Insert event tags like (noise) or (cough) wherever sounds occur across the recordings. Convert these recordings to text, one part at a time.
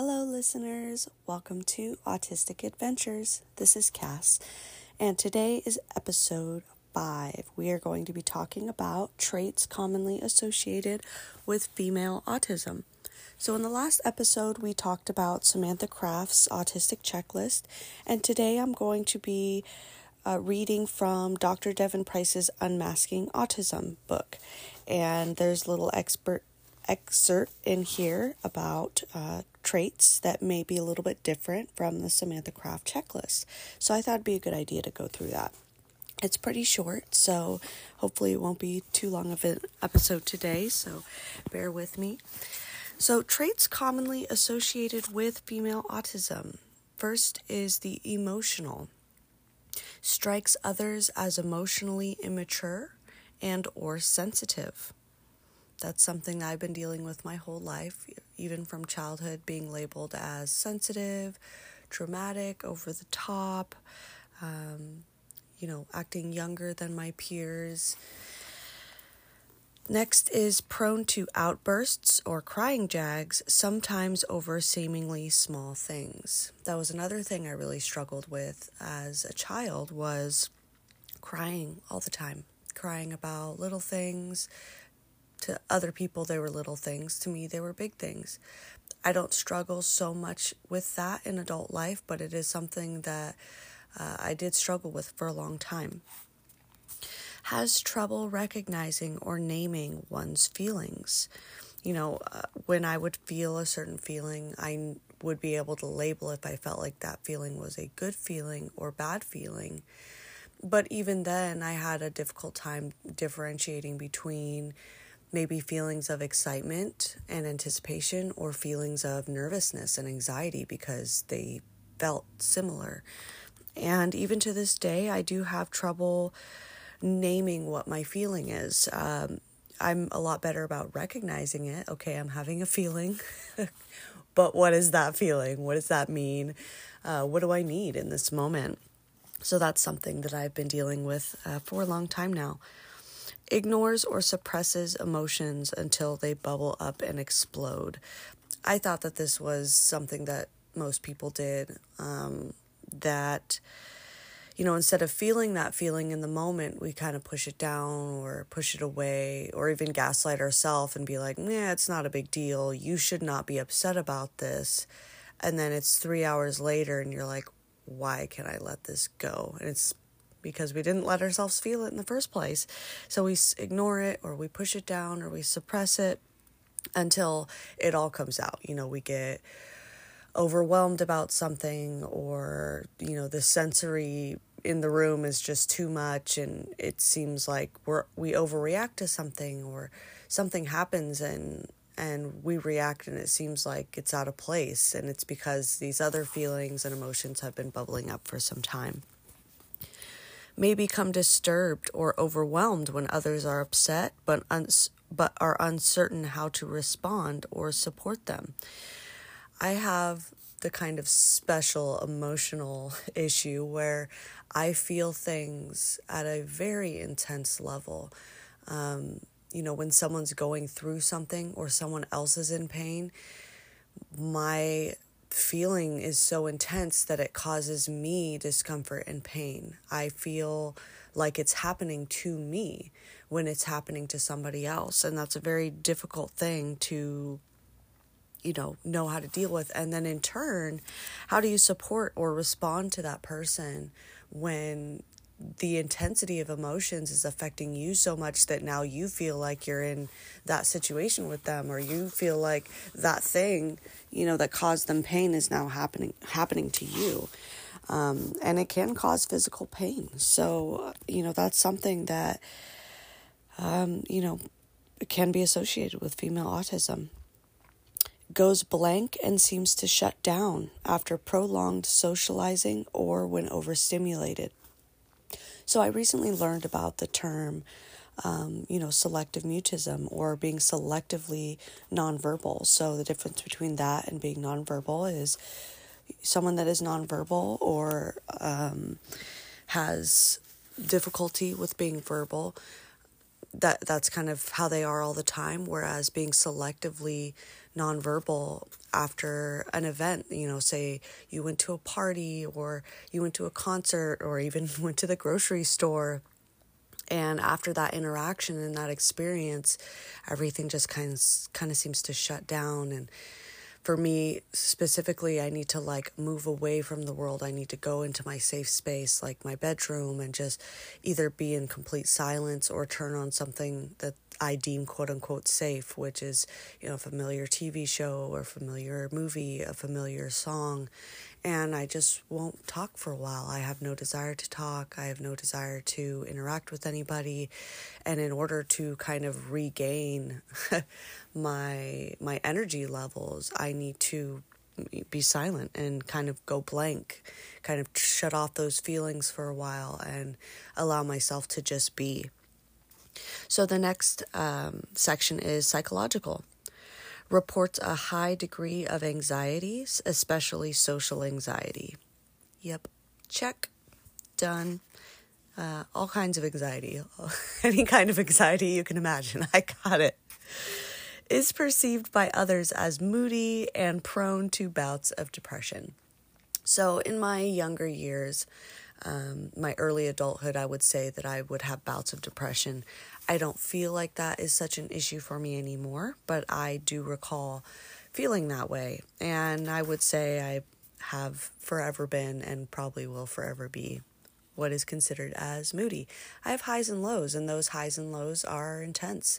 Hello, listeners. Welcome to Autistic Adventures. This is Cass, and today is episode five. We are going to be talking about traits commonly associated with female autism. So, in the last episode, we talked about Samantha Craft's autistic checklist, and today I'm going to be uh, reading from Dr. Devon Price's Unmasking Autism book. And there's little expert excerpt in here about uh, traits that may be a little bit different from the Samantha Craft checklist. So I thought it'd be a good idea to go through that. It's pretty short, so hopefully it won't be too long of an episode today, so bear with me. So, traits commonly associated with female autism. First is the emotional. Strikes others as emotionally immature and or sensitive that's something I've been dealing with my whole life, even from childhood, being labeled as sensitive, dramatic, over the top, um, you know, acting younger than my peers. Next is prone to outbursts or crying jags, sometimes over seemingly small things. That was another thing I really struggled with as a child was crying all the time, crying about little things, to other people, they were little things. To me, they were big things. I don't struggle so much with that in adult life, but it is something that uh, I did struggle with for a long time. Has trouble recognizing or naming one's feelings. You know, uh, when I would feel a certain feeling, I would be able to label if I felt like that feeling was a good feeling or bad feeling. But even then, I had a difficult time differentiating between maybe feelings of excitement and anticipation or feelings of nervousness and anxiety because they felt similar. And even to this day, I do have trouble naming what my feeling is. Um, I'm a lot better about recognizing it. Okay, I'm having a feeling, (laughs) but what is that feeling? What does that mean? Uh, what do I need in this moment? So that's something that I've been dealing with uh, for a long time now ignores or suppresses emotions until they bubble up and explode. I thought that this was something that most people did. Um, that, you know, instead of feeling that feeling in the moment, we kind of push it down or push it away or even gaslight ourselves and be like, yeah, it's not a big deal. You should not be upset about this. And then it's three hours later and you're like, why can I let this go? And it's because we didn't let ourselves feel it in the first place. So we ignore it or we push it down or we suppress it until it all comes out. You know, we get overwhelmed about something or, you know, the sensory in the room is just too much and it seems like we're we overreact to something or something happens and and we react and it seems like it's out of place and it's because these other feelings and emotions have been bubbling up for some time may become disturbed or overwhelmed when others are upset but, uns- but are uncertain how to respond or support them. I have the kind of special emotional (laughs) issue where I feel things at a very intense level. Um, you know, when someone's going through something or someone else is in pain, my feeling is so intense that it causes me discomfort and pain. I feel like it's happening to me when it's happening to somebody else. And that's a very difficult thing to, you know, know how to deal with. And then in turn, how do you support or respond to that person when the intensity of emotions is affecting you so much that now you feel like you're in that situation with them or you feel like that thing you know that caused them pain is now happening happening to you. Um, and it can cause physical pain. So you know that's something that um, you know can be associated with female autism. Goes blank and seems to shut down after prolonged socializing or when overstimulated. So I recently learned about the term, um, you know, selective mutism or being selectively nonverbal. So the difference between that and being nonverbal is someone that is nonverbal or um, has difficulty with being verbal that that's kind of how they are all the time whereas being selectively nonverbal after an event. You know, say you went to a party or you went to a concert or even (laughs) went to the grocery store. And after that interaction and that experience, everything just kind of kind of seems to shut down and for me specifically, I need to like move away from the world. I need to go into my safe space, like my bedroom, and just either be in complete silence or turn on something that I deem quote unquote safe, which is, you know, a familiar TV show or familiar movie, a familiar song. And I just won't talk for a while. I have no desire to talk. I have no desire to interact with anybody. And in order to kind of regain (laughs) my my energy levels, I need to be silent and kind of go blank, kind of shut off those feelings for a while and allow myself to just be. So the next um, section is psychological. Reports a high degree of anxieties, especially social anxiety. Yep, check, done. Uh, all kinds of anxiety, (laughs) any kind of anxiety you can imagine. (laughs) I got it. Is perceived by others as moody and prone to bouts of depression. So, in my younger years, um, my early adulthood, I would say that I would have bouts of depression. I don't feel like that is such an issue for me anymore, but I do recall feeling that way. And I would say I have forever been and probably will forever be what is considered as moody. I have highs and lows, and those highs and lows are intense.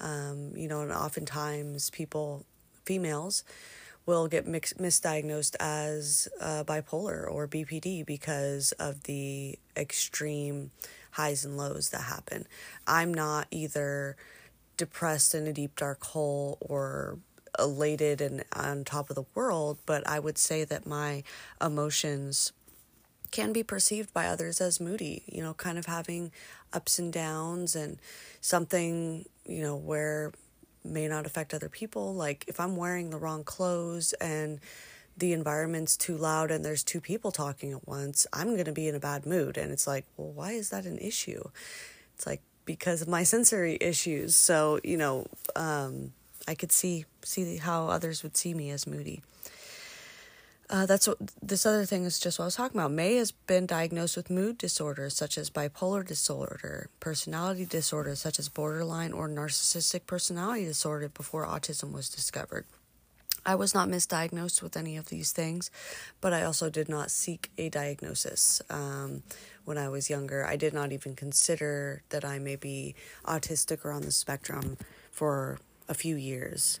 Um, you know, and oftentimes people, females, will get mix- misdiagnosed as uh, bipolar or BPD because of the extreme highs and lows that happen. I'm not either depressed in a deep dark hole or elated and on top of the world, but I would say that my emotions can be perceived by others as moody, you know, kind of having ups and downs and something, you know, where may not affect other people. Like if I'm wearing the wrong clothes and the environment's too loud and there's two people talking at once, I'm going to be in a bad mood. And it's like, well, why is that an issue? It's like because of my (laughs) sensory issues. So, you know, um, I could see see how others would see me as moody. Uh, that's what this other thing is just what I was talking about. May has been diagnosed with mood disorders such as bipolar disorder, personality disorders such as borderline or narcissistic personality disorder before autism was discovered. I was not misdiagnosed with any of these things, but I also did not seek a diagnosis um, when I was younger. I did not even consider that I may be autistic or on the spectrum for a few years.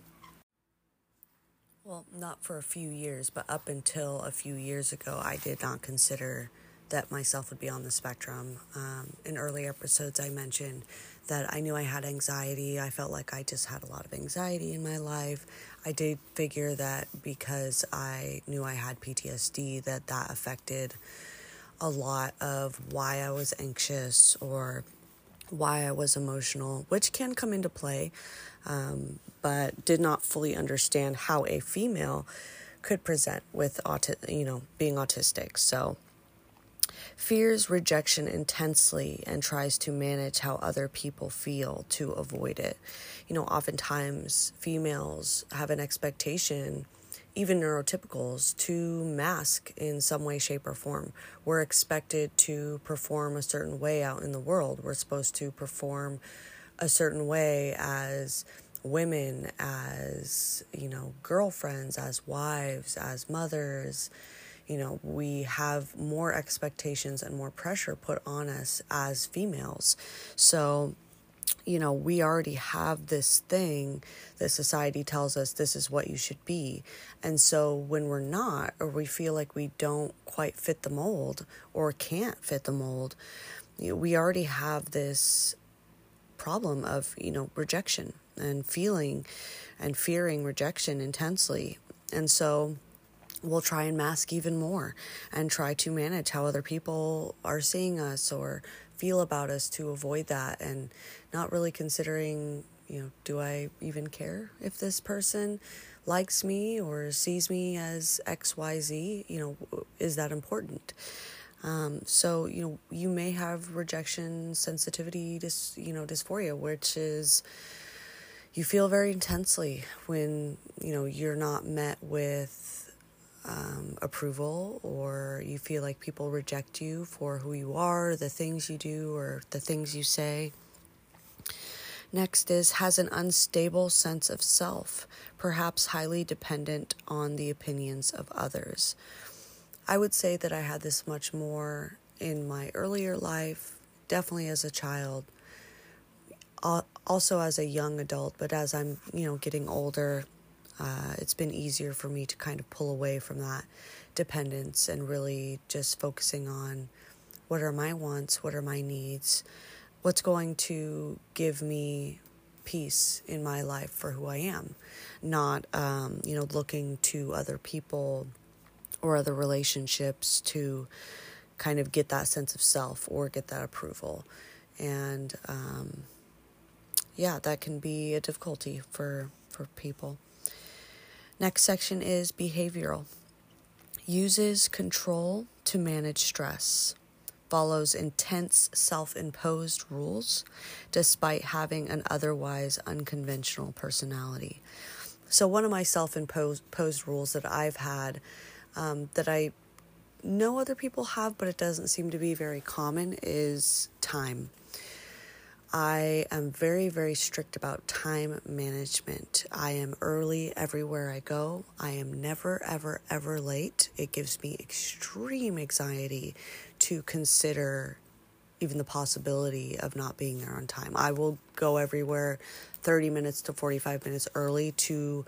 Well, not for a few years, but up until a few years ago, I did not consider that myself would be on the spectrum. Um, in early episodes, I mentioned that I knew I had anxiety. I felt like I just had a lot of anxiety in my life. I did figure that because I knew I had PTSD, that that affected a lot of why I was anxious or why I was emotional, which can come into play um, but did not fully understand how a female could present with auti- you know being autistic. So fears rejection intensely and tries to manage how other people feel to avoid it you know oftentimes females have an expectation even neurotypicals to mask in some way shape or form we're expected to perform a certain way out in the world we're supposed to perform a certain way as women, as, you know, girlfriends, as wives, as mothers. You know, we have more expectations and more pressure put on us as females. So, you know, we already have this thing that society tells us this is what you should be. And so when we're not, or we feel like we don't quite fit the mold or can't fit the mold, you know, we already have this problem of, you know, rejection and feeling and fearing rejection intensely. And so we'll try and mask even more and try to manage how other people are seeing us or feel about us to avoid that and not really considering, you know, do I even care if this person likes me or sees me as XYZ? You know, is that important? Um, so you know you may have rejection sensitivity dis you know dysphoria, which is you feel very intensely when you know you're not met with um, approval or you feel like people reject you for who you are the things you do or the things you say. Next is has an unstable sense of self perhaps highly dependent on the opinions of others. I would say that i had this much more in my earlier life definitely as a child also as a young adult, but as I'm, you know, getting older, uh, it's been easier for me to kind of pull away from that dependence and really just focusing on what are my wants, what are my needs, what's going to give me peace in my life for who I am, not, um, you know, looking to other people or other relationships to kind of get that sense of self or get that approval. And, um, yeah, that can be a difficulty for, for people. Next section is behavioral. Uses control to manage stress. Follows intense self imposed rules despite having an otherwise unconventional personality. So, one of my self imposed rules that I've had um, that I know other people have, but it doesn't seem to be very common, is time. I am very, very strict about time management. I am early everywhere I go. I am never, ever, ever late. It gives me extreme anxiety to consider even the possibility of not being there on time. I will go everywhere 30 minutes to 45 minutes early to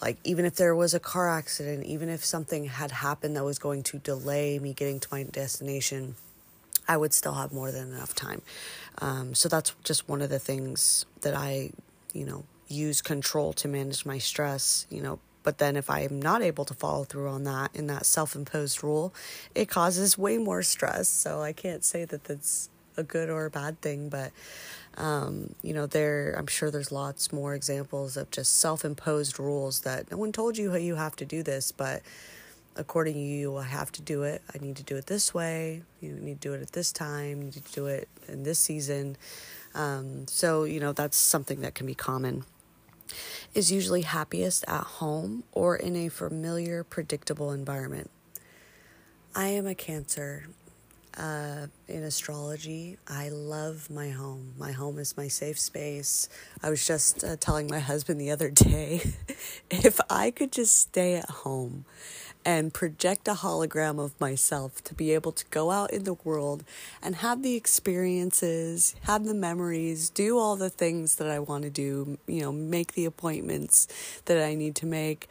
like even if there was a car accident, even if something had happened that was going to delay me getting to my destination I would still have more than enough time. Um, so that's just one of the things that I, you know, use control to manage my stress, you know. But then if I am not able to follow through on that in that self imposed rule, it causes way more stress. So I can't say that that's a good or a bad thing, but um, you know, there I'm sure there's lots more examples of just self imposed rules that no one told you how you have to do this, but according to you, will have to do it. I need to do it this way. You need to do it at this time. You need to do it in this season. Um, so, you know, that's something that can be common. Is usually happiest at home or in a familiar, predictable environment. I am a Cancer. Uh, in astrology, I love my home. My home is my safe space. I was just uh, telling my husband the other (laughs) day if I could just stay at home and project a hologram of myself to be able to go out in the world and have the experiences, have the memories, do all the things that I want to do, you know, make the appointments that I need to make.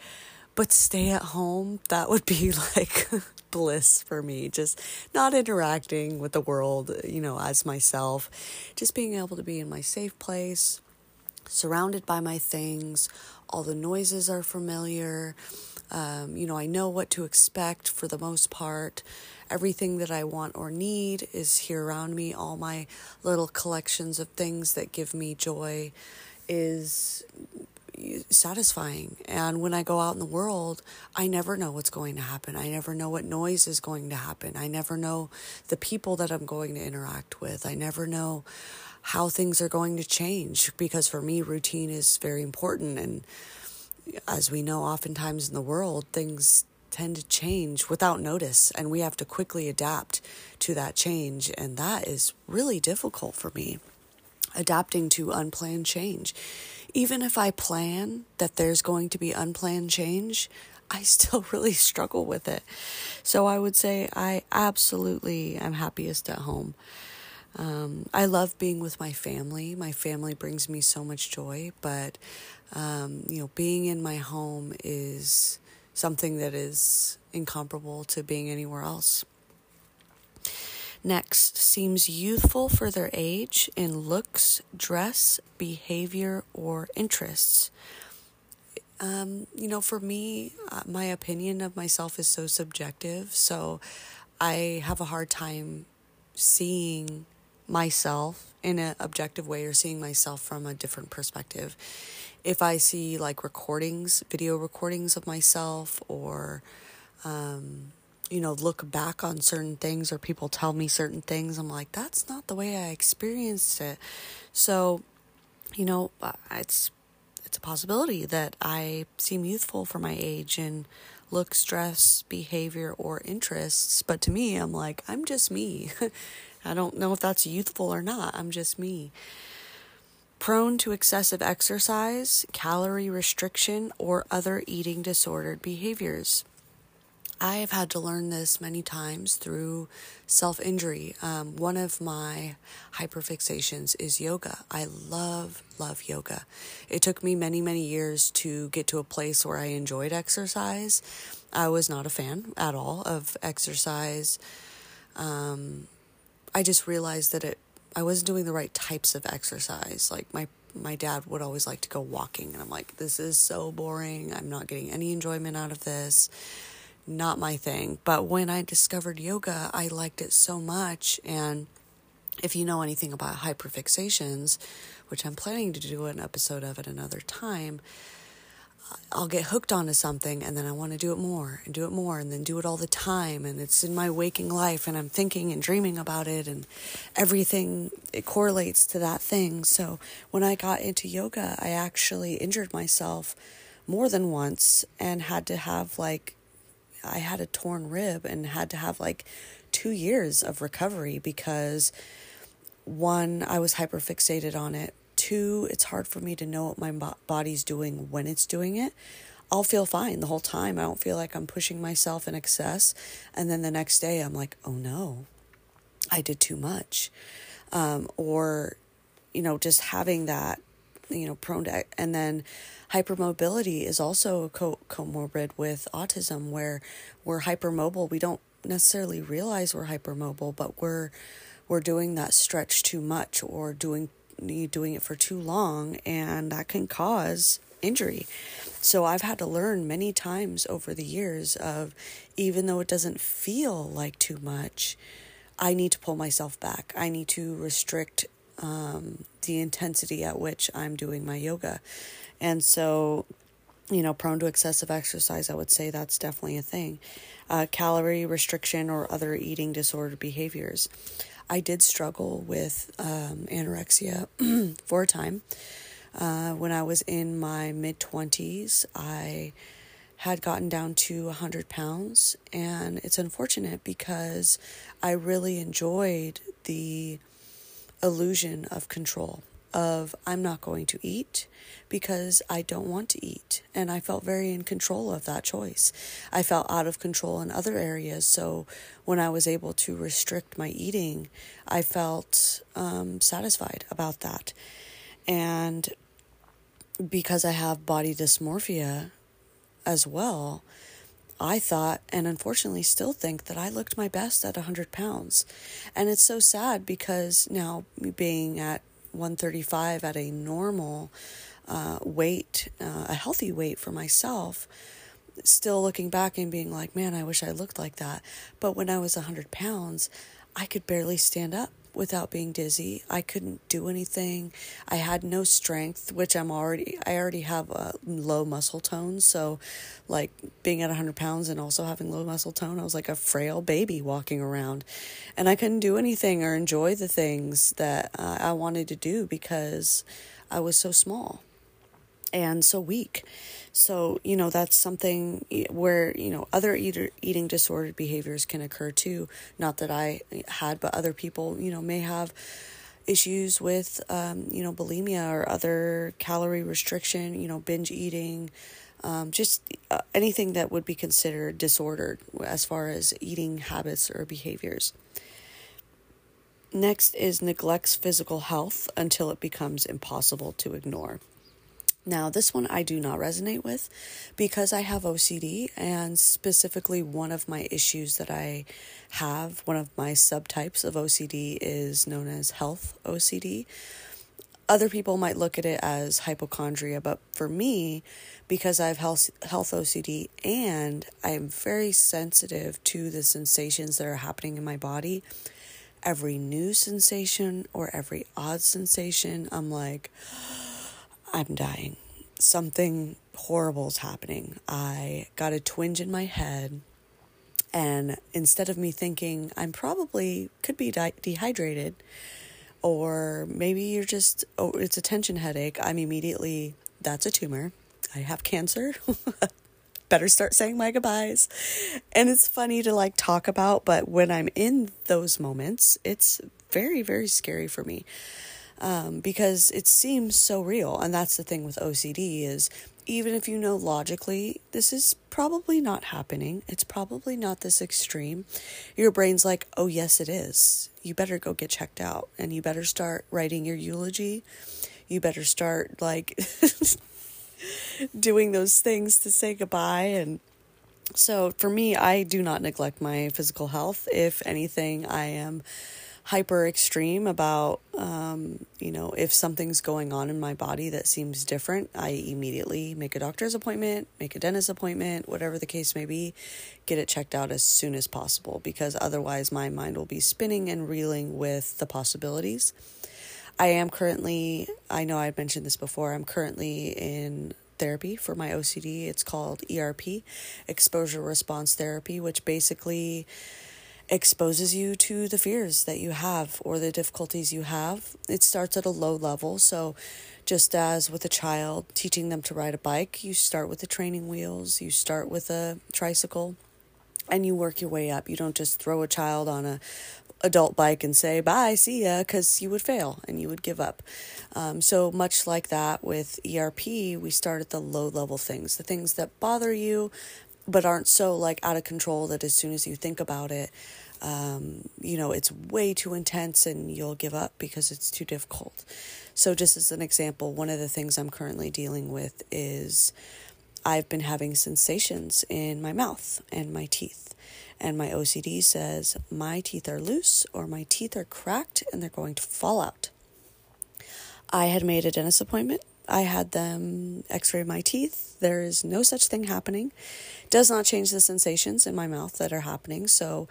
But stay at home, that would be (laughs) like bliss for me. Just not interacting with the world, you know, as myself. Just being able to be in my safe place, surrounded by my things. All the noises are familiar um, you know, I know what to expect for the most part. Everything that I want or need is here around me. All my little collections of things that give me joy is satisfying. And when I go out in the world, I never know what's going to happen. I never know what noise is going to happen. I never know the people that I'm going to interact with. I never know how things are going to change because for me, routine is very important. And as we know, oftentimes in the world, things tend to change without notice, and we have to quickly adapt to that change. And that is really difficult for me, adapting to unplanned change. Even if I plan that there's going to be unplanned change, I (laughs) still really struggle with it. So I would say I absolutely am happiest at home. Um, I love being with my family. My family brings me so much joy, but um, you know, being in my home is something that is incomparable to being anywhere else. Next, seems youthful for their age in looks, dress, behavior, or interests. Um, you know, for me, uh, my opinion of myself is so subjective, so I have a hard time seeing myself in an objective way or seeing myself from a different perspective if I see like recordings, video recordings of myself, or, um, you know, look back on certain things or people tell me certain things, I'm like, that's not the way I experienced it. So you know, uh, it's it's a possibility that I seem youthful for my age and looks, dress, behavior, or interests. But to me, I'm like, I'm just me. (laughs) I don't know if that's youthful or not. I'm just me. Prone to excessive exercise, calorie restriction, or other eating disordered behaviors. I've had to learn this many times through self injury. Um, one of my hyperfixations is yoga. I love, love yoga. It took me many, many years to get to a place where I enjoyed exercise. I was not a fan at all of exercise. Um, I just realized that it, I wasn't doing the right types of exercise. Like my my dad would always like to go walking and I'm like this is so boring. I'm not getting any enjoyment out of this not my thing. But when I discovered yoga, I liked it so much. And if you know anything about hyperfixations, which I'm planning to do an episode of at another time, I'll get hooked onto something and then I want to do it more and do it more and then do it all the time. And it's in my waking life and I'm thinking and dreaming about it and everything, it correlates to that thing. So when I got into yoga, I actually injured myself more than once and had to have like I had a torn rib and had to have like two years of recovery because one, I was hyperfixated on it. Two, it's hard for me to know what my body's doing when it's doing it. I'll feel fine the whole time. I don't feel like I'm pushing myself in excess. And then the next day, I'm like, oh no, I did too much. Um, or, you know, just having that, you know, prone to, and then hypermobility is also co- comorbid with autism where we're hypermobile we don't necessarily realize we're hypermobile but we're we're doing that stretch too much or doing doing it for too long and that can cause injury so i've had to learn many times over the years of even though it doesn't feel like too much i need to pull myself back i need to restrict um, the intensity at which i'm doing my yoga and so, you know, prone to excessive exercise, I would say that's definitely a thing. Uh, calorie restriction or other eating disorder behaviors. I did struggle with um, anorexia (clears throat) for a time. Uh, when I was in my mid 20s, I had gotten down to 100 pounds, and it's unfortunate because I really enjoyed the illusion of control of I'm not going to eat because I don't want to eat. And I felt very in control of that choice. I felt out of control in other areas. So when I was able to restrict my eating, I felt um, satisfied about that. And because I have body dysmorphia as well, I thought, and unfortunately still think, that I looked my best at 100 pounds. And it's so sad because now, being at 135 at a normal uh, weight, uh, a healthy weight for myself, still looking back and being like, man, I wish I looked like that. But when I was 100 pounds, I could barely stand up without being dizzy. I couldn't do anything. I had no strength, which I'm already, I already have a low muscle tone. So, like being at 100 pounds and also having low muscle tone, I was like a frail baby walking around. And I couldn't do anything or enjoy the things that uh, I wanted to do because I was so small and so weak. So, you know, that's something where, you know, other eater, eating disordered behaviors can occur too. Not that I had, but other people, you know, may have issues with, um, you know, bulimia or other calorie restriction, you know, binge eating, um, just uh, anything that would be considered disordered as far as eating habits or behaviors. Next is neglects physical health until it becomes impossible to ignore. Now, this one I do not resonate with because I have OCD, and specifically, one of my issues that I have, one of my subtypes of OCD, is known as health OCD. Other people might look at it as hypochondria, but for me, because I have health, health OCD and I am very sensitive to the sensations that are happening in my body, every new sensation or every odd sensation, I'm like, I'm dying. Something horrible is happening. I got a twinge in my head. And instead of me thinking I'm probably could be dehydrated, or maybe you're just oh it's a tension headache i'm immediately that's a tumor i have cancer (laughs) better start saying my goodbyes and it's funny to like talk about but when i'm in those moments it's very very scary for me um, because it seems so real and that's the thing with ocd is even if you know logically this is probably not happening, it's probably not this extreme, your brain's like, oh, yes, it is. You better go get checked out and you better start writing your eulogy. You better start like (laughs) doing those things to say goodbye. And so for me, I do not neglect my physical health. If anything, I am hyper extreme about um, you know if something's going on in my body that seems different i immediately make a doctor's appointment make a dentist appointment whatever the case may be get it checked out as soon as possible because otherwise my mind will be spinning and reeling with the possibilities. I am currently i know i've mentioned this before i'm currently in therapy for my ocd it's called erp exposure response therapy which basically exposes you to the fears that you have or the difficulties you have. It starts at a low level. So, just as with a child, teaching them to ride a bike, you start with the training wheels, you start with a tricycle, and you work your way up. You don't just throw a child on a adult bike and say bye see ya because you would fail and you would give up um, so much like that with erp we start at the low level things the things that bother you but aren't so like out of control that as soon as you think about it um, you know, it's way too intense and you'll give up because it's too difficult. So, just as an example, one of the things I'm currently dealing with is I've been having sensations in my mouth and my teeth. And my OCD says my teeth are loose or my teeth are cracked and they're going to fall out. I had made a dentist appointment. I had them x ray my teeth. There is no such thing happening. Does not change the sensations in my mouth that are happening. So,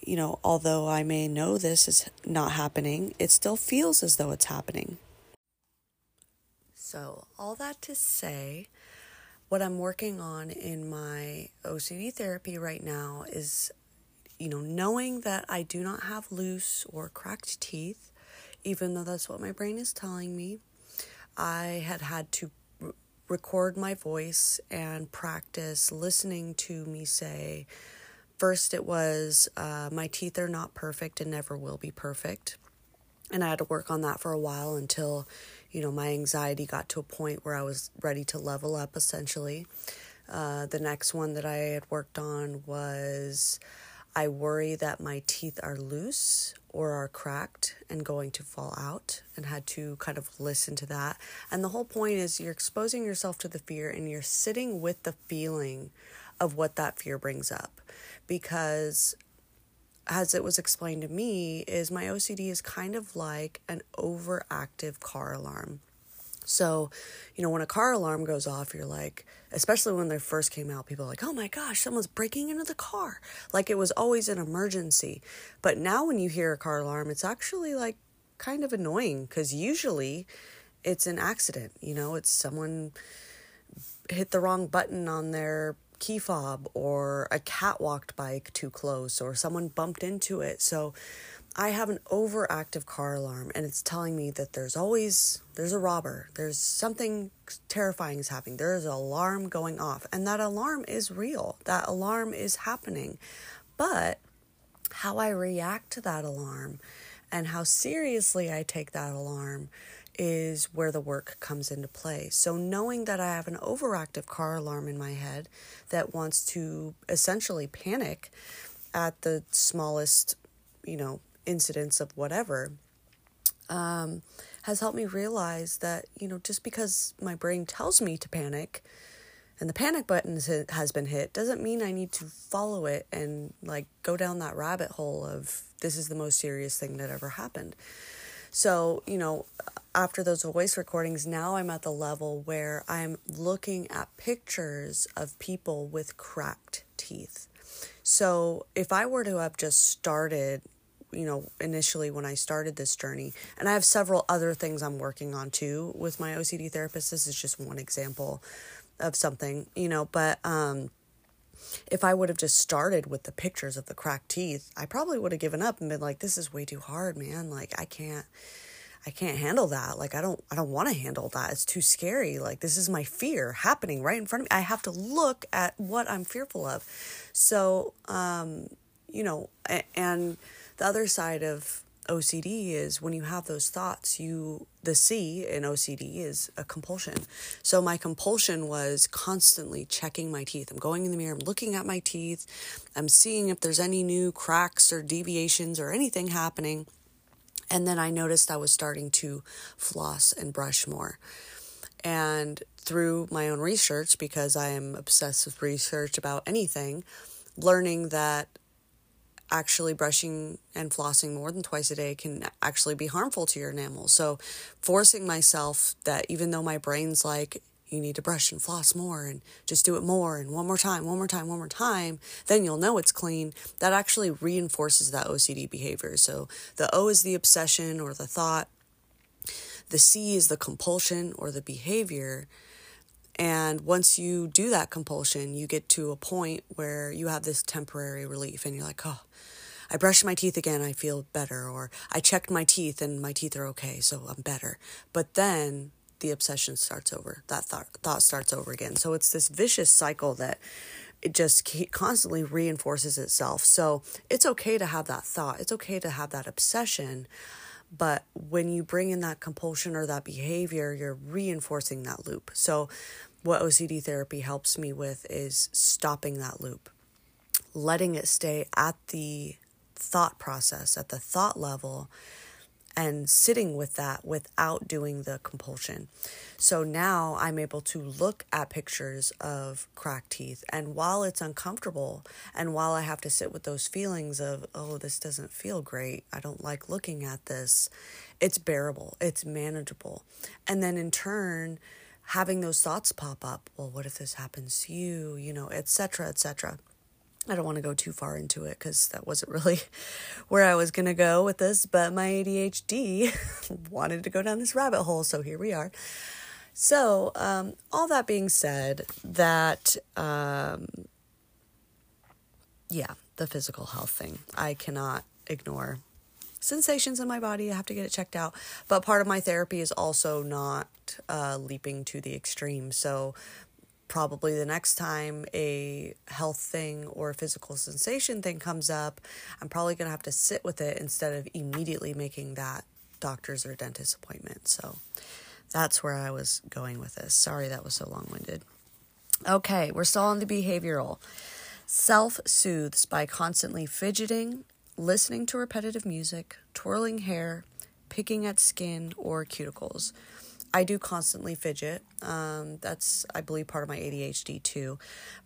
you know, although I may know this is not happening, it still feels as though it's happening. So, all that to say, what I'm working on in my OCD therapy right now is, you know, knowing that I do not have loose or cracked teeth, even though that's what my brain is telling me. I had had to record my voice and practice listening to me say, First, it was uh, my teeth are not perfect and never will be perfect. And I had to work on that for a while until, you know, my anxiety got to a point where I was ready to level up essentially. Uh, the next one that I had worked on was I worry that my teeth are loose or are cracked and going to fall out, and had to kind of listen to that. And the whole point is you're exposing yourself to the fear and you're sitting with the feeling of what that fear brings up because as it was explained to me is my OCD is kind of like an overactive car alarm. So, you know, when a car alarm goes off, you're like, especially when they first came out, people are like, oh my gosh, someone's breaking into the car. Like it was always an emergency. But now when you hear a car alarm, it's actually like kind of annoying because usually it's an accident. You know, it's someone hit the wrong button on their key fob or a cat walked by too close or someone bumped into it. So I have an overactive car alarm and it's telling me that there's always there's a robber. There's something terrifying is happening. There is an alarm going off and that alarm is real. That alarm is happening. But how I react to that alarm and how seriously I take that alarm is where the work comes into play. So, knowing that I have an overactive car alarm in my head that wants to essentially panic at the smallest, you know, incidents of whatever, um, has helped me realize that, you know, just because my brain tells me to panic and the panic button has been hit doesn't mean I need to follow it and like go down that rabbit hole of this is the most serious thing that ever happened. So, you know, after those voice recordings, now I'm at the level where I'm looking at pictures of people with cracked teeth. So, if I were to have just started, you know, initially when I started this journey, and I have several other things I'm working on too with my OCD therapist, this is just one example of something, you know, but um if I would have just started with the pictures of the cracked teeth, I probably would have given up and been like, this is way too hard, man. Like, I can't, I can't handle that. Like I don't I don't want to handle that. It's too scary. Like this is my fear happening right in front of me. I have to look at what I'm fearful of. So, um, you know, and the other side of OCD is when you have those thoughts, you the C in OCD is a compulsion. So my compulsion was constantly checking my teeth. I'm going in the mirror, I'm looking at my teeth, I'm seeing if there's any new cracks or deviations or anything happening. And then I noticed I was starting to floss and brush more. And through my own research, because I am obsessed with research about anything, learning that actually brushing and flossing more than twice a day can actually be harmful to your enamel. So, forcing myself that even though my brain's like, you need to brush and floss more and just do it more and one more time, one more time, one more time, then you'll know it's clean. That actually reinforces that OCD behavior. So, the O is the obsession or the thought, the C is the compulsion or the behavior. And once you do that compulsion, you get to a point where you have this temporary relief and you're like, oh, I brushed my teeth again, I feel better. Or I checked my teeth and my teeth are okay, so I'm better. But then the obsession starts over. That thought, thought starts over again. So it's this vicious cycle that it just constantly reinforces itself. So it's okay to have that thought. It's okay to have that obsession. But when you bring in that compulsion or that behavior, you're reinforcing that loop. So, what OCD therapy helps me with is stopping that loop, letting it stay at the thought process, at the thought level, and sitting with that without doing the compulsion. So now I'm able to look at pictures of cracked teeth. And while it's uncomfortable, and while I have to sit with those feelings of, oh, this doesn't feel great, I don't like looking at this, it's bearable, it's manageable. And then in turn, having those thoughts pop up well, what if this happens to you, you know, etc., etc. I don't want to go too far into it because that wasn't really (laughs) where I was going to go with this, but my ADHD (laughs) wanted to go down this rabbit hole, so here we are. So, um, all that being said, that, um, yeah, the physical health thing, I cannot ignore sensations in my body. I have to get it checked out. But part of my therapy is also not uh, leaping to the extreme. So probably the next time a health thing or a physical sensation thing comes up, I'm probably going to have to sit with it instead of immediately making that doctor's or dentist appointment. So that's where I was going with this. Sorry that was so long winded. Okay, we're still on the behavioral. Self soothes by constantly fidgeting, listening to repetitive music, twirling hair, picking at skin or cuticles. I do constantly fidget. Um, that's, I believe, part of my ADHD too.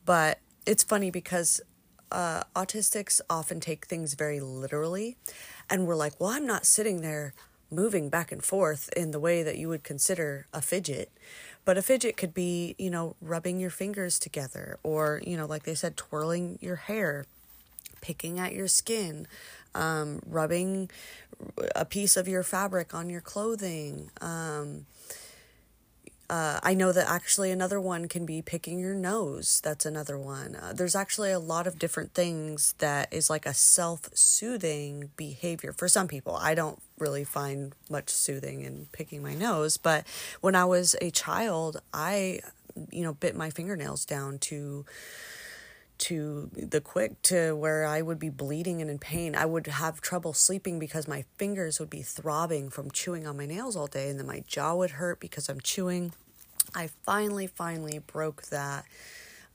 But it's funny because uh, autistics often take things very literally. And we're like, well, I'm not sitting there moving back and forth in the way that you would consider a fidget. But a fidget could be, you know, rubbing your fingers together or, you know, like they said, twirling your hair, picking at your skin, um, rubbing a piece of your fabric on your clothing. Um, uh, I know that actually another one can be picking your nose. That's another one. Uh, there's actually a lot of different things that is like a self soothing behavior for some people. I don't really find much soothing in picking my nose, but when I was a child, I, you know, bit my fingernails down to to the quick to where I would be bleeding and in pain. I would have trouble sleeping because my fingers would be throbbing from chewing on my nails all day, and then my jaw would hurt because I'm chewing. I finally, finally broke that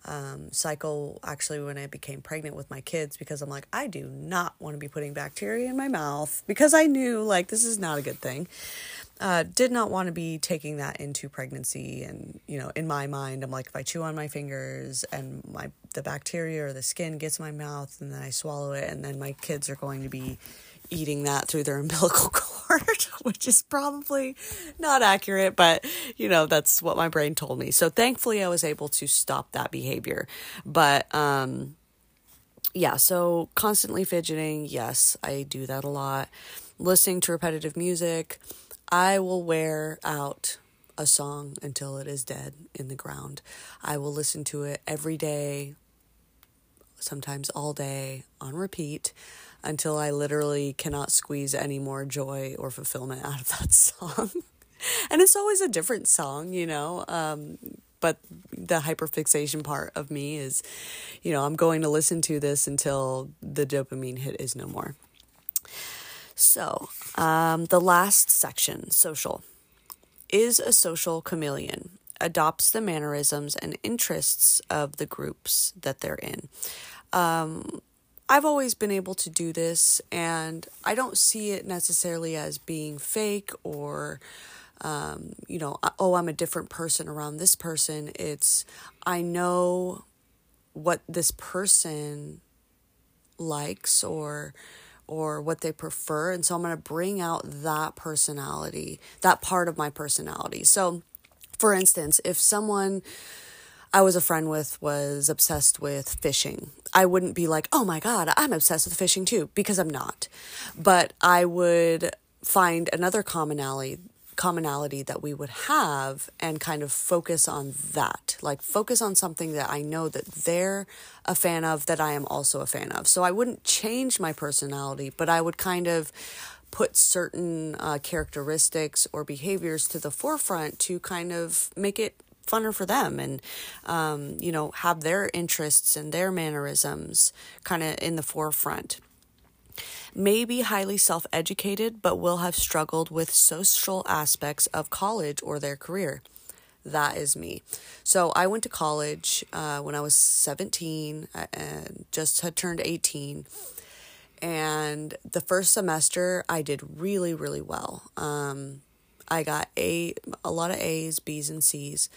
um, cycle actually when I became pregnant with my kids because I'm like, I do not want to be putting bacteria in my mouth because I knew like this is not a good thing. Uh, did not want to be taking that into pregnancy and you know in my mind i'm like if i chew on my fingers and my the bacteria or the skin gets my mouth and then i swallow it and then my kids are going to be eating that through their (laughs) umbilical cord, (laughs) which is probably not accurate, but you know, that's what my brain told me. So thankfully I was able to stop that behavior. But um yeah, so constantly fidgeting, yes, I do that a lot. Listening to repetitive music, I will wear out a song until it is dead in the ground. I will listen to it every day, sometimes all day on repeat until I literally cannot squeeze any more joy or fulfillment (laughs) out of that song. and it's always a different song, you know. Um, but the hyperfixation part of me is, you know, I'm going to listen to this until the dopamine hit is no more. So, um, the last section, social, is a social chameleon, adopts the mannerisms and interests of the groups that they're in. Um, I've always been able to do this, and I don't see it necessarily as being fake or, um, you know, oh, I'm a different person around this person. It's, I know what this person likes or or what they prefer and so I'm going to bring out that personality, that part of my personality. So for instance, if someone I was a friend with was obsessed with fishing. I wouldn't be like, "Oh my god, I'm obsessed with fishing too," because I'm not. But I would find another commonality commonality that we would have and kind of focus on that. Like focus on something that I know that they're a fan of that I am also a fan of. So I wouldn't change my personality, but I would kind of put certain uh, characteristics or behaviors to the forefront to kind of make it funner for them and um, you know have their interests and their mannerisms kind of in the forefront may be highly self educated but will have struggled with social aspects of college or their career that is me. So I went to college uh, when I was 17 uh, and just had turned 18. And the first semester, I did really, really well. Um, I got a a lot of A's, B's, and C's,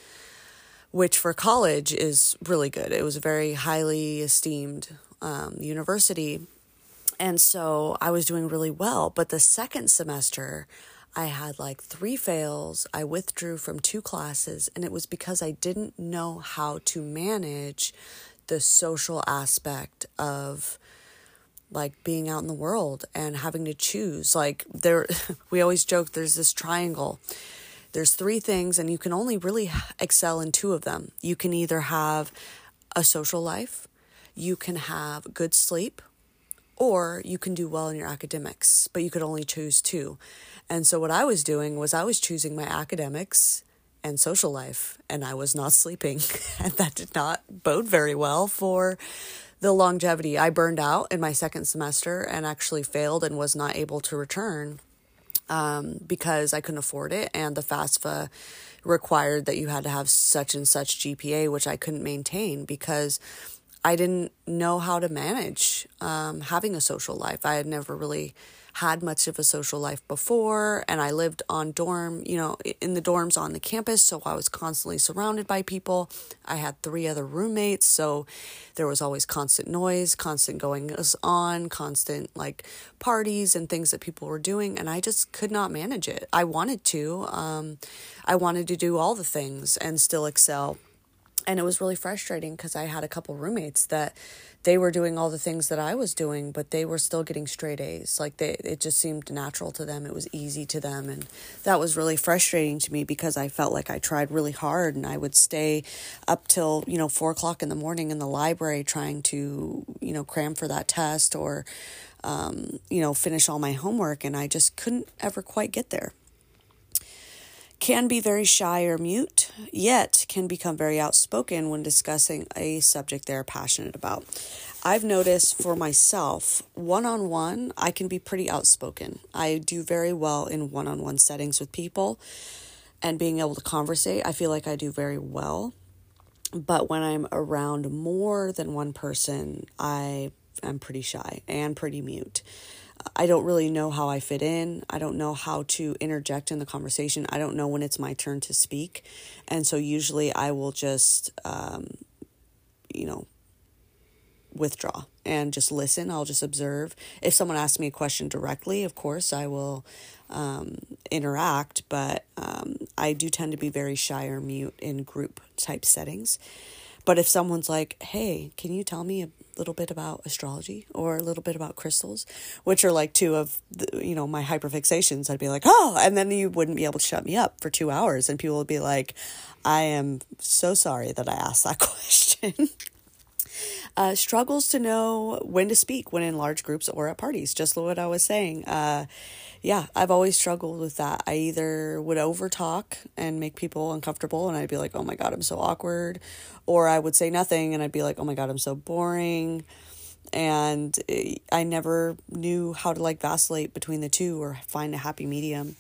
which for college is really good. It was a very highly esteemed um, university, and so I was doing really well. But the second semester, I had like three fails. I withdrew from two classes, and it was because I didn't know how to manage the social aspect of like being out in the world and having to choose like there (laughs) we always joke there's this triangle there's three things and you can only really excel in two of them you can either have a social life you can have good sleep or you can do well in your academics but you could only choose two and so what i was doing was i was choosing my academics and social life and i was not (laughs) sleeping and that did not bode very well for the longevity. I burned out in my second semester and actually failed and was not able to return um, because I couldn't afford it. And the FAFSA required that you had to have such and such GPA, which I couldn't maintain because I didn't know how to manage um, having a social life. I had never really had much of a social life before and I lived on dorm, you know, in the dorms on the campus, so I was constantly surrounded by people. I had three other roommates, so there was always constant noise, constant going on, constant like parties and things that people were doing and I just could not manage it. I wanted to um I wanted to do all the things and still excel and it was really frustrating because I had a couple roommates that they were doing all the things that I was doing, but they were still getting straight A's. Like they, it just seemed natural to them. It was easy to them, and that was really frustrating to me because I felt like I tried really hard, and I would stay up till you know four o'clock in the morning in the library trying to you know cram for that test or um, you know finish all my homework, and I just couldn't ever quite get there can be very shy or mute, yet can become very outspoken when discussing a subject they're passionate about. I've noticed for myself, one on one, I can be pretty outspoken. I do very well in one on one settings with people and being able to conversate. I feel like I do very well. But when I'm around more than one person, I am pretty shy and pretty mute. I don't really know how I fit in. I don't know how to interject in the conversation. I don't know when it's my turn to speak. And so usually I will just, um, you know, withdraw and just listen. I'll just observe. If someone asks me a question directly, of course, I will um, interact, but um, I do tend to be very shy or mute in group type settings. But if someone's like, hey, can you tell me little bit about astrology or a little bit about crystals, which are like two of the, you know, my hyperfixations, I'd be like, oh, and then you wouldn't be able to shut me up for two hours. And people would be like, I am so sorry that I asked that (laughs) question. Uh, struggles to know when to speak when in large groups or at parties, just what I was saying. Uh, yeah, I've always struggled with that. I either would overtalk and make people uncomfortable, and I'd be like, oh my God, I'm so awkward. Or I would say nothing, and I'd be like, oh my God, I'm so boring. And I never knew how to like vacillate between the two or find a happy medium.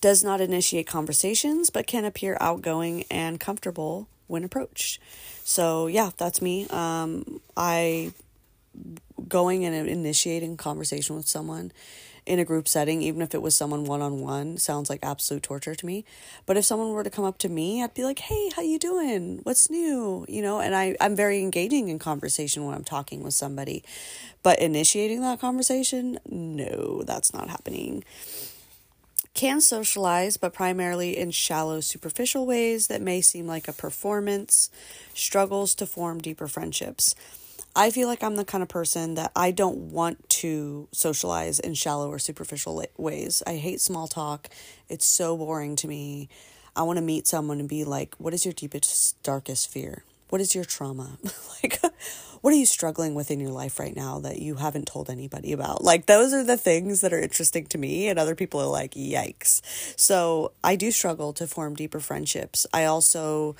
Does not initiate conversations, but can appear outgoing and comfortable when approached. So, yeah, that's me. Um, I going and initiating conversation with someone in a group setting, even if it was someone one on one, sounds like absolute torture to me. But if someone were to come up to me, I'd be like, "Hey, how you doing? What's new?" You know, and I I'm very engaging in conversation when I'm talking with somebody. But initiating that conversation, no, that's not happening. Can socialize, but primarily in shallow, superficial ways that may seem like a performance, struggles to form deeper friendships. I feel like I'm the kind of person that I don't want to socialize in shallow or superficial ways. I hate small talk. It's so boring to me. I want to meet someone and be like, what is your deepest, darkest fear? What is your trauma? (laughs) like, what are you struggling with in your life right now that you haven't told anybody about? Like, those are the things that are interesting to me, and other people are like, yikes. So, I do struggle to form deeper friendships. I also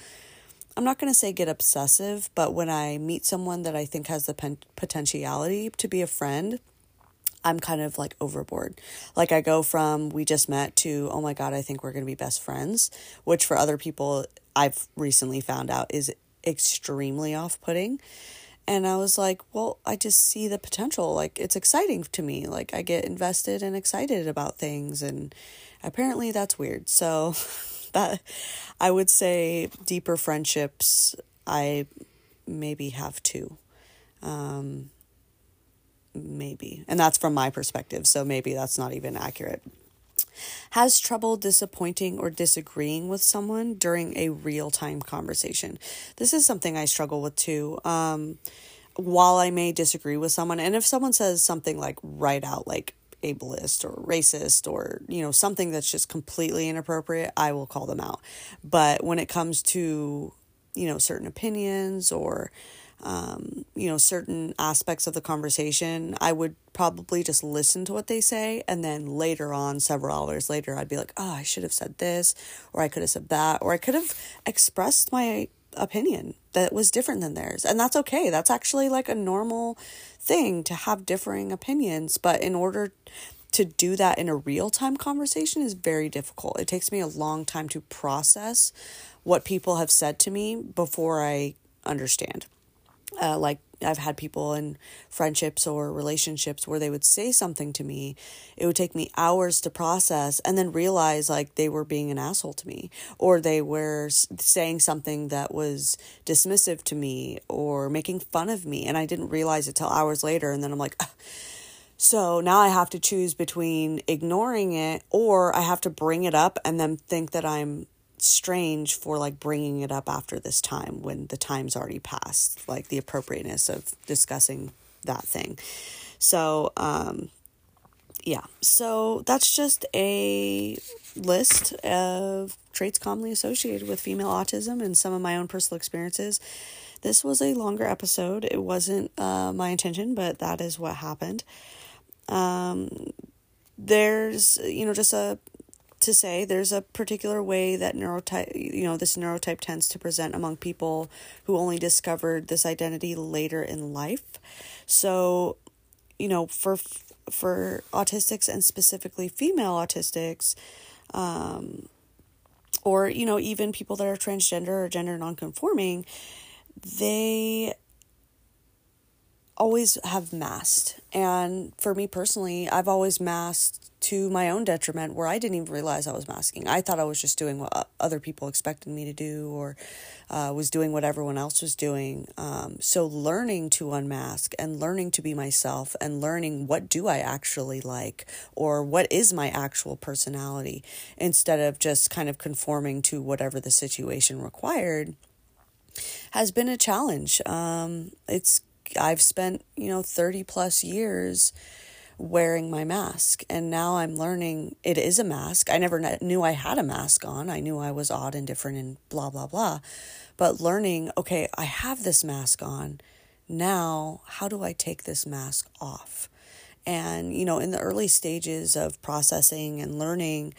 I'm not going to say get obsessive, but when I meet someone that I think has the pen- potentiality to be a friend, I'm kind of like overboard. Like I go from we just met to oh my god, I think we're going to be best friends, which for other people I've recently found out is extremely off-putting. And I was like, well, I just see the potential. Like it's exciting to me. Like I get invested and excited about things and apparently that's weird. So (laughs) (laughs) that I would say deeper friendships I maybe have two. Um, maybe. And that's from my perspective, so maybe that's not even accurate. Has trouble disappointing or disagreeing with someone during a real time conversation. This is something I struggle with too. Um, while I may disagree with someone, and if someone says something like right out, like, ableist or racist or you know something that's just completely inappropriate i will call them out. But when it comes to you know certain opinions or um, you know certain aspects of the conversation i would probably just listen to what they say. And then later on several hours later i'd be like oh i should have said this or i could have said that or i could have expressed my opinion that was different than theirs. And that's okay. That's actually like a normal thing to have differing opinions. But in order to do that in a real time conversation is very difficult. It takes me a long time to process what people have said to me before I understand. Uh, like I've had people in friendships or relationships where they would say something to me. It would take me hours to process and then realize like they were being an asshole to me or they were saying something that was dismissive to me or making fun of me. And I didn't realize it till hours later. And then I'm like, Ugh. So now I have to choose between ignoring it or I have to bring it up and then think that I'm strange for like bringing it up after this time when the time's already passed, like the appropriateness of discussing that thing. So, um, yeah, so that's just a list of traits commonly associated with female autism and some of my own personal experiences. This was a longer episode. It wasn't uh, my intention, but that is what happened. Um, there's, you know, just a to say there's a particular way that neurotype you know this neurotype tends to present among people who only discovered this identity later in life. So you know for for autistics and specifically female autistics um, or you know even people that are transgender or gender nonconforming they always have masked. And for me personally i've always masked to my own detriment where I didn't even realize I was masking. I thought I was just doing what other people expected me to do or uh, was doing what everyone else was doing. Um, so learning to unmask and learning to be myself and learning what do I actually like or what is my actual personality instead of just kind of conforming to whatever the situation required has been a challenge. Um, it's I've spent, you know, 30 plus years wearing my mask. And now I'm learning it is a mask. I never knew I had a mask on. I knew I was odd and different and blah, blah, blah. But learning, okay, I have this mask on. now how do I take this mask off? And, you know, in the early stages of processing and learning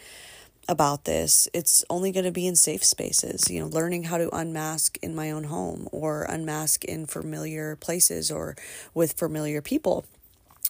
about this, it's only going to be in safe spaces, you know, learning how to unmask in my own home or unmask in familiar places or with familiar people.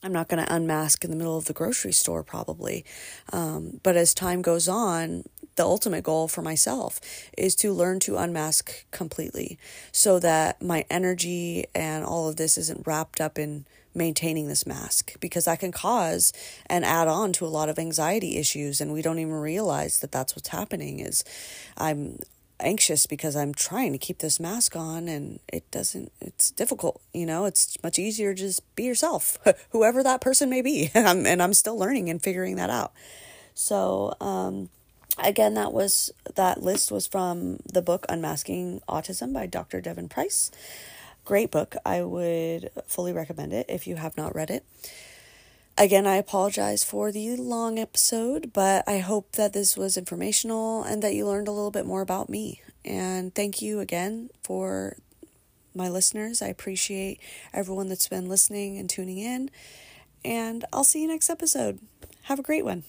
I'm not going to unmask in the middle of the grocery store, probably. Um, but as time goes on, the ultimate goal for myself is to learn to unmask completely so that my energy and all of this isn't wrapped up in maintaining this mask because that can cause and add on to a lot of anxiety issues and we don't even realize that that's what's happening is i'm anxious because i'm trying to keep this mask on and it doesn't it's difficult you know? It's much easier to just be yourself (laughs) whoever that person may be. (laughs) And i'm still learning and figuring that out. So um again that was that list was from the book unmasking autism by dr devon price. Great book. I would fully recommend it if you have not read it again i apologize for the long episode but i hope that this was informational and that you learned a little bit more about me. And thank you again for my listeners. I appreciate everyone that's been listening and tuning in and i'll see you next episode. Have a great one